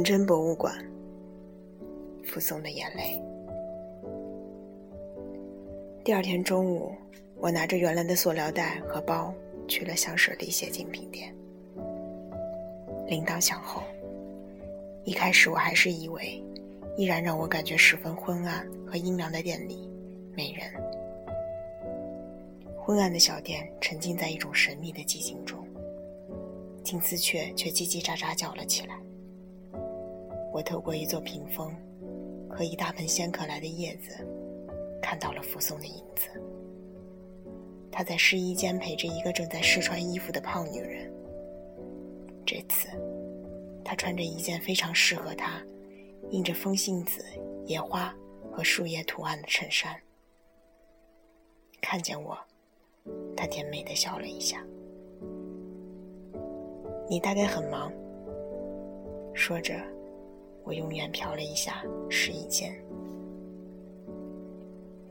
纯真博物馆，附送的眼泪。第二天中午，我拿着原来的塑料袋和包去了香舍里写精品店。铃铛响后，一开始我还是以为，依然让我感觉十分昏暗和阴凉的店里没人。昏暗的小店沉浸在一种神秘的寂静中，金丝雀却叽叽喳喳叫了起来。我透过一座屏风和一大盆仙客来的叶子，看到了扶松的影子。他在试衣间陪着一个正在试穿衣服的胖女人。这次，他穿着一件非常适合他，印着风信子、野花和树叶图案的衬衫。看见我，他甜美的笑了一下。你大概很忙。说着。我永远瞟了一下试衣间，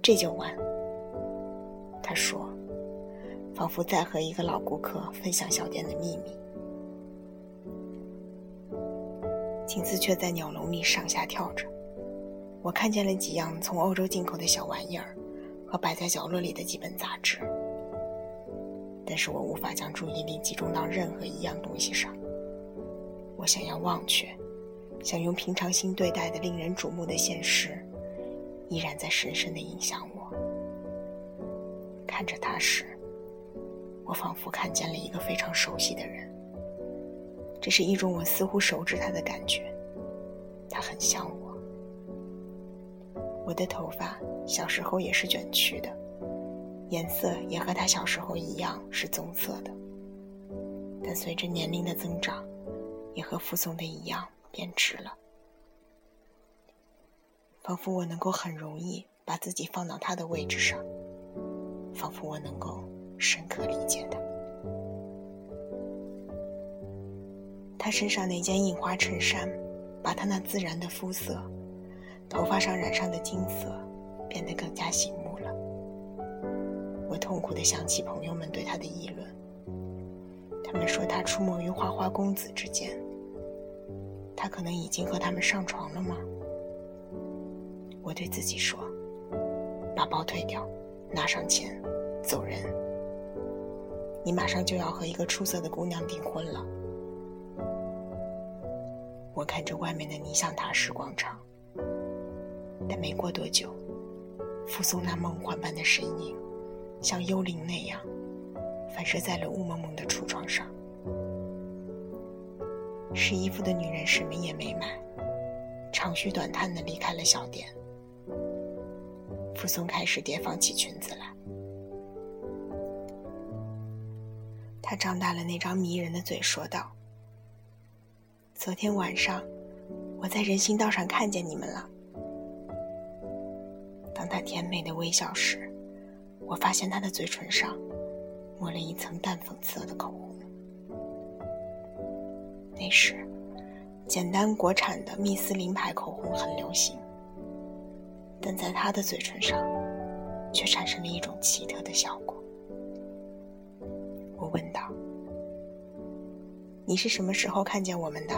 这就完。他说，仿佛在和一个老顾客分享小店的秘密。金丝雀在鸟笼里上下跳着，我看见了几样从欧洲进口的小玩意儿，和摆在角落里的几本杂志，但是我无法将注意力集中到任何一样东西上。我想要忘却。想用平常心对待的令人瞩目的现实，依然在深深的影响我。看着他时，我仿佛看见了一个非常熟悉的人。这是一种我似乎熟知他的感觉，他很像我。我的头发小时候也是卷曲的，颜色也和他小时候一样是棕色的，但随着年龄的增长，也和附送的一样。变直了，仿佛我能够很容易把自己放到他的位置上，仿佛我能够深刻理解他。他身上那件印花衬衫，把他那自然的肤色，头发上染上的金色，变得更加醒目了。我痛苦的想起朋友们对他的议论，他们说他出没于花花公子之间。他可能已经和他们上床了吗？我对自己说：“把包退掉，拿上钱，走人。你马上就要和一个出色的姑娘订婚了。”我看着外面的尼香塔什广场，但没过多久，扶松那梦幻般的身影，像幽灵那样，反射在了雾蒙蒙的橱窗上。试衣服的女人什么也没买，长吁短叹的离开了小店。傅松开始叠放起裙子来，他张大了那张迷人的嘴，说道：“昨天晚上，我在人行道上看见你们了。”当他甜美的微笑时，我发现他的嘴唇上抹了一层淡粉色的口红。那时，简单国产的蜜丝林牌口红很流行，但在他的嘴唇上，却产生了一种奇特的效果。我问道：“你是什么时候看见我们的？”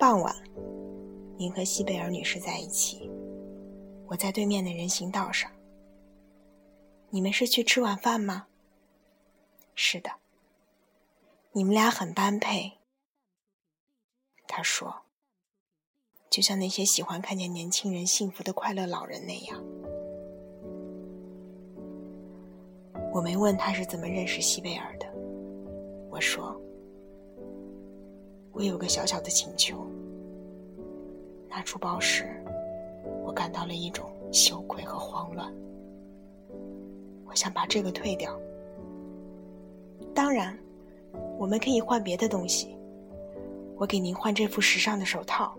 傍晚，您和西贝尔女士在一起，我在对面的人行道上。你们是去吃晚饭吗？是的。你们俩很般配，他说，就像那些喜欢看见年轻人幸福的快乐老人那样。我没问他是怎么认识西贝尔的，我说，我有个小小的请求。拿出包时，我感到了一种羞愧和慌乱。我想把这个退掉，当然。我们可以换别的东西，我给您换这副时尚的手套，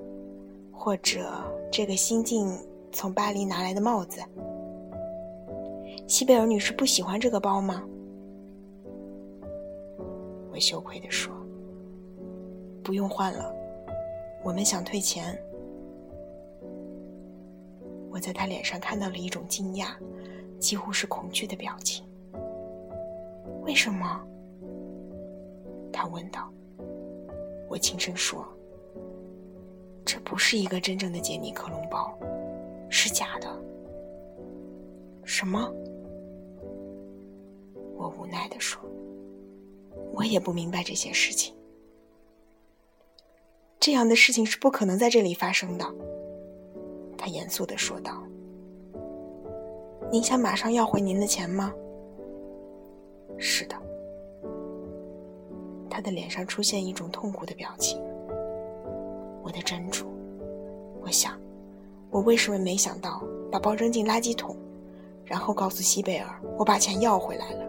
或者这个新近从巴黎拿来的帽子。西贝尔女士不喜欢这个包吗？我羞愧地说：“不用换了，我们想退钱。”我在他脸上看到了一种惊讶，几乎是恐惧的表情。为什么？他问道：“我轻声说，这不是一个真正的杰尼克隆包，是假的。什么？我无奈地说：“我也不明白这些事情。这样的事情是不可能在这里发生的。”他严肃地说道：“您想马上要回您的钱吗？”“是的。”他的脸上出现一种痛苦的表情。我的珍珠，我想，我为什么没想到把包扔进垃圾桶，然后告诉西贝尔我把钱要回来了？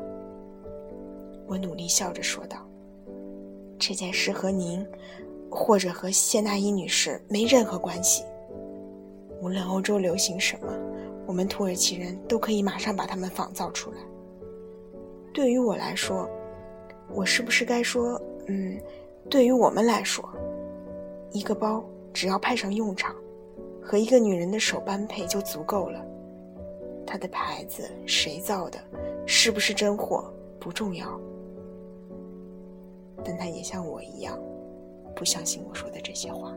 我努力笑着说道：“这件事和您，或者和谢娜伊女士没任何关系。无论欧洲流行什么，我们土耳其人都可以马上把它们仿造出来。对于我来说，我是不是该说，嗯，对于我们来说，一个包只要派上用场，和一个女人的手般配就足够了。它的牌子谁造的，是不是真货不重要。”但他也像我一样，不相信我说的这些话。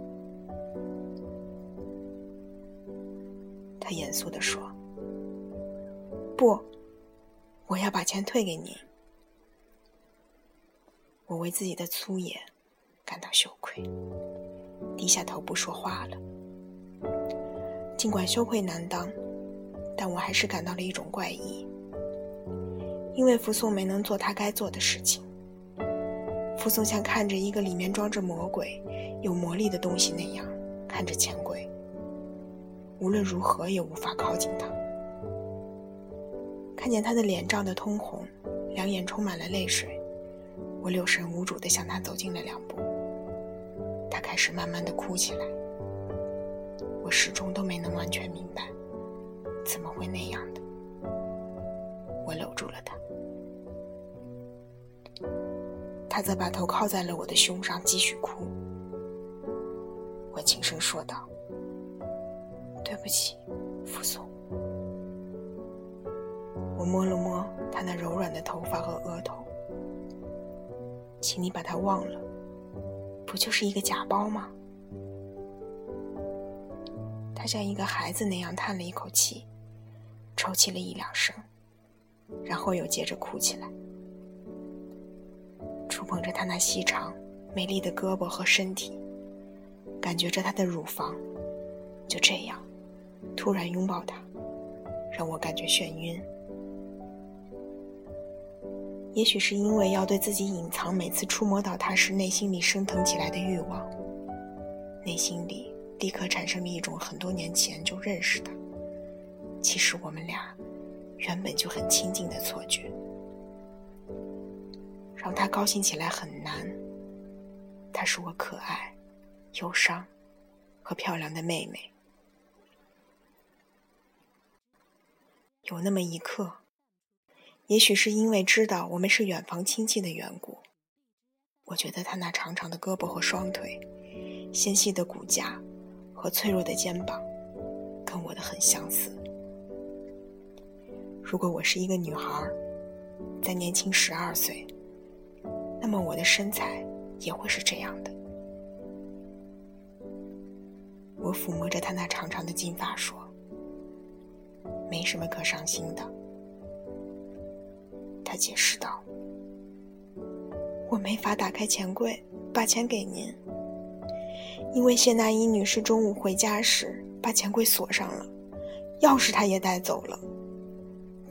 他严肃地说：“不，我要把钱退给您。”我为自己的粗野感到羞愧，低下头不说话了。尽管羞愧难当，但我还是感到了一种怪异，因为福松没能做他该做的事情。福松像看着一个里面装着魔鬼、有魔力的东西那样看着钱柜，无论如何也无法靠近他。看见他的脸涨得通红，两眼充满了泪水，我六神无主地向他走近了两步。他开始慢慢地哭起来。我始终都没能完全明白，怎么会那样的。我搂住了他。他则把头靠在了我的胸上，继续哭。我轻声说道：“对不起，傅松。”我摸了摸他那柔软的头发和额头，请你把它忘了，不就是一个假包吗？他像一个孩子那样叹了一口气，抽泣了一两声，然后又接着哭起来。触碰着他那细长、美丽的胳膊和身体，感觉着他的乳房，就这样，突然拥抱他，让我感觉眩晕。也许是因为要对自己隐藏每次触摸到他时内心里升腾起来的欲望，内心里立刻产生了一种很多年前就认识的，其实我们俩原本就很亲近的错觉。让他高兴起来很难。她是我可爱、忧伤和漂亮的妹妹。有那么一刻，也许是因为知道我们是远房亲戚的缘故，我觉得他那长长的胳膊和双腿、纤细的骨架和脆弱的肩膀，跟我的很相似。如果我是一个女孩，在年轻十二岁。那么我的身材也会是这样的。我抚摸着他那长长的金发说：“没什么可伤心的。”他解释道：“我没法打开钱柜把钱给您，因为谢娜伊女士中午回家时把钱柜锁上了，钥匙她也带走了，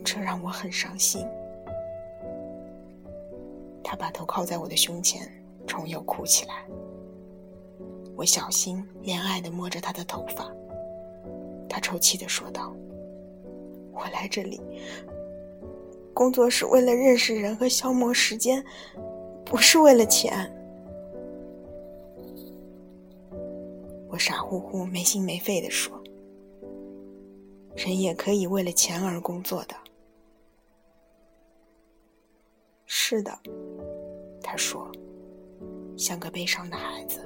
这让我很伤心。”他把头靠在我的胸前，重又哭起来。我小心怜爱地摸着他的头发。他抽泣地说道：“我来这里工作是为了认识人和消磨时间，不是为了钱。”我傻乎乎、没心没肺地说：“人也可以为了钱而工作的。”是的，他说，像个悲伤的孩子。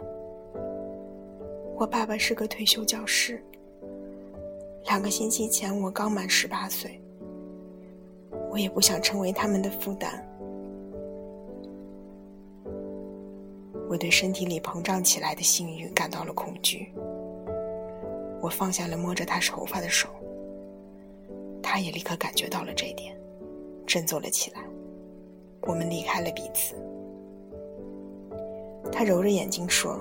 我爸爸是个退休教师。两个星期前，我刚满十八岁。我也不想成为他们的负担。我对身体里膨胀起来的性欲感到了恐惧。我放下了摸着他头发的手，他也立刻感觉到了这一点，振作了起来。我们离开了彼此。他揉着眼睛说：“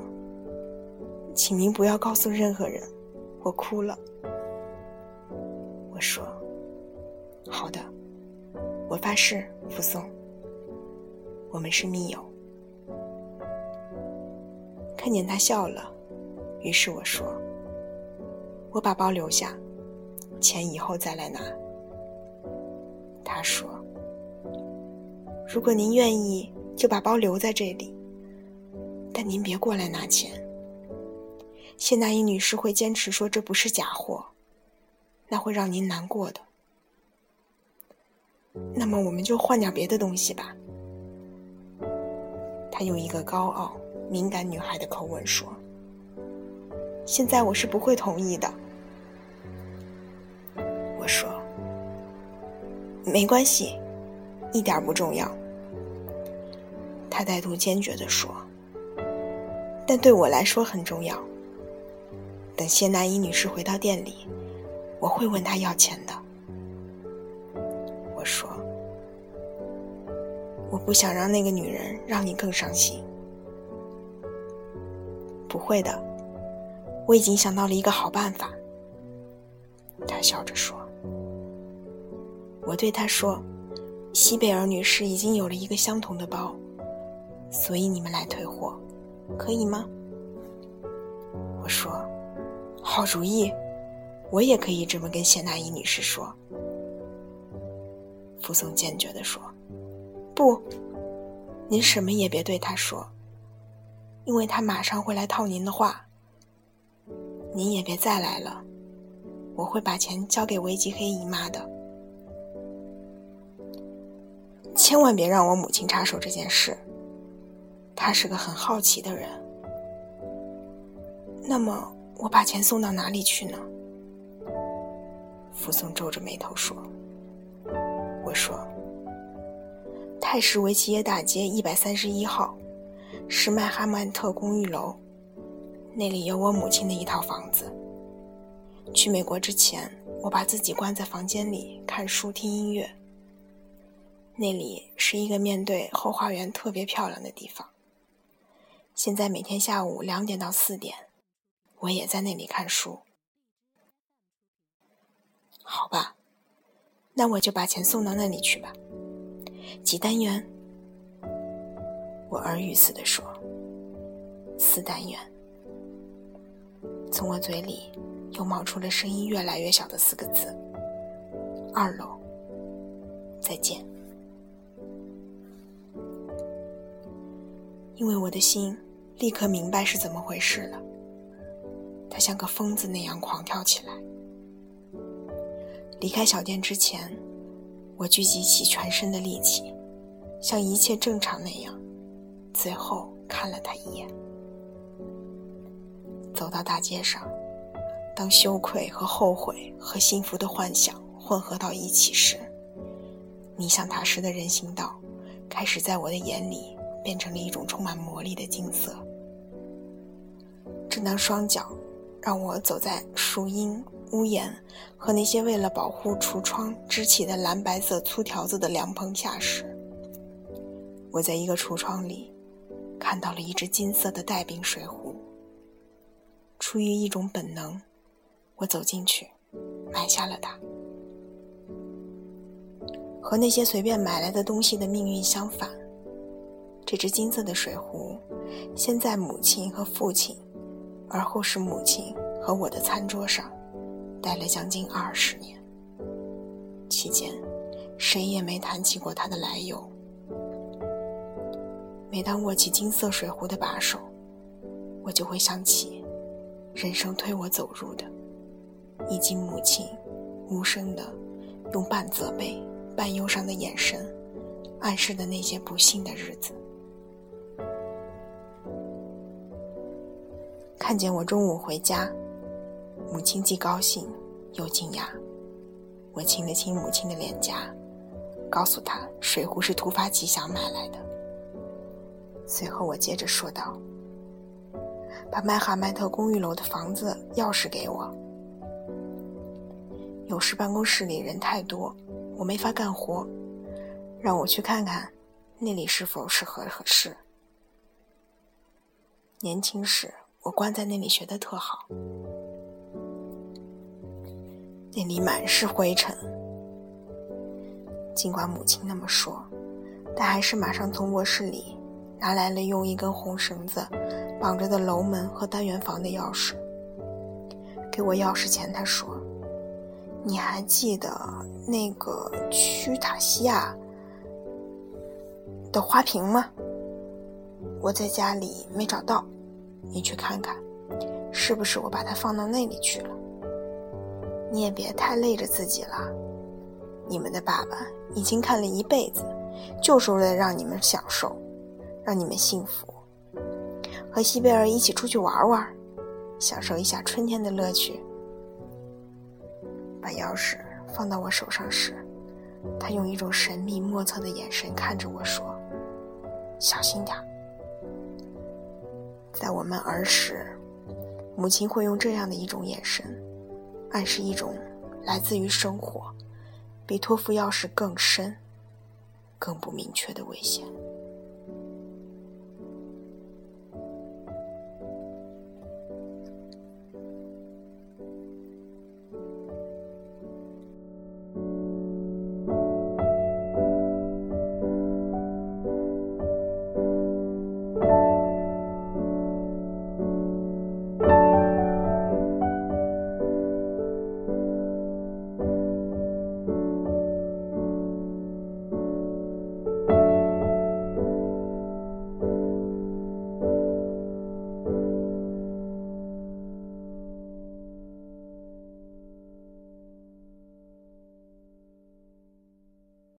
请您不要告诉任何人，我哭了。”我说：“好的，我发誓，福松，我们是密友。”看见他笑了，于是我说：“我把包留下，钱以后再来拿。”他说：“如果您愿意，就把包留在这里。”但您别过来拿钱。谢娜伊女士会坚持说这不是假货，那会让您难过的。那么我们就换点别的东西吧。她用一个高傲、敏感女孩的口吻说：“现在我是不会同意的。”我说：“没关系，一点不重要。”她态度坚决地说。但对我来说很重要。等谢娜伊女士回到店里，我会问她要钱的。说：“我不想让那个女人让你更伤心。”不会的，我已经想到了一个好办法。她笑着说：“我对她说，西贝尔女士已经有了一个相同的包，所以你们来退货。”可以吗？我说，好主意，我也可以这么跟谢娜伊女士说。福松坚决地说：“不，您什么也别对他说，因为他马上会来套您的话。您也别再来了，我会把钱交给维吉黑姨妈的。千万别让我母亲插手这件事。”她是个很好奇的人，那么我把钱送到哪里去呢？福松皱着眉头说：“我说，泰什维奇耶大街一百三十一号，是麦哈曼特公寓楼，那里有我母亲的一套房子。去美国之前，我把自己关在房间里看书听音乐。那里是一个面对后花园特别漂亮的地方。”现在每天下午两点到四点，我也在那里看书。好吧，那我就把钱送到那里去吧。几单元？我耳语似的说：“四单元。”从我嘴里又冒出了声音越来越小的四个字：“二楼。”再见。因为我的心。立刻明白是怎么回事了。他像个疯子那样狂跳起来。离开小店之前，我聚集起全身的力气，像一切正常那样，最后看了他一眼。走到大街上，当羞愧和后悔和幸福的幻想混合到一起时，你像塔什的人行道开始在我的眼里变成了一种充满魔力的金色。正当双脚让我走在树荫、屋檐和那些为了保护橱窗支起的蓝白色粗条子的凉棚下时，我在一个橱窗里看到了一只金色的带柄水壶。出于一种本能，我走进去，买下了它。和那些随便买来的东西的命运相反，这只金色的水壶，先在母亲和父亲。而后是母亲和我的餐桌上，待了将近二十年。期间，谁也没谈起过它的来由。每当握起金色水壶的把手，我就会想起人生推我走入的，以及母亲无声的用半责备、半忧伤的眼神暗示的那些不幸的日子。看见我中午回家，母亲既高兴又惊讶。我亲了亲母亲的脸颊，告诉她水壶是突发奇想买来的。随后我接着说道：“把麦哈迈特公寓楼的房子钥匙给我，有时办公室里人太多，我没法干活，让我去看看那里是否是合合适。年轻时我关在那里学的特好，那里满是灰尘。尽管母亲那么说，但还是马上从卧室里拿来了用一根红绳子绑着的楼门和单元房的钥匙。给我钥匙前，他说：“你还记得那个屈塔西亚的花瓶吗？我在家里没找到，你去看看，是不是我把它放到那里去了？你也别太累着自己了。你们的爸爸已经看了一辈子，就是为了让你们享受，让你们幸福，和西贝尔一起出去玩玩。”享受一下春天的乐趣。把钥匙放到我手上时，他用一种神秘莫测的眼神看着我说：“小心点。”在我们儿时，母亲会用这样的一种眼神，爱是一种来自于生活，比托付钥匙更深、更不明确的危险。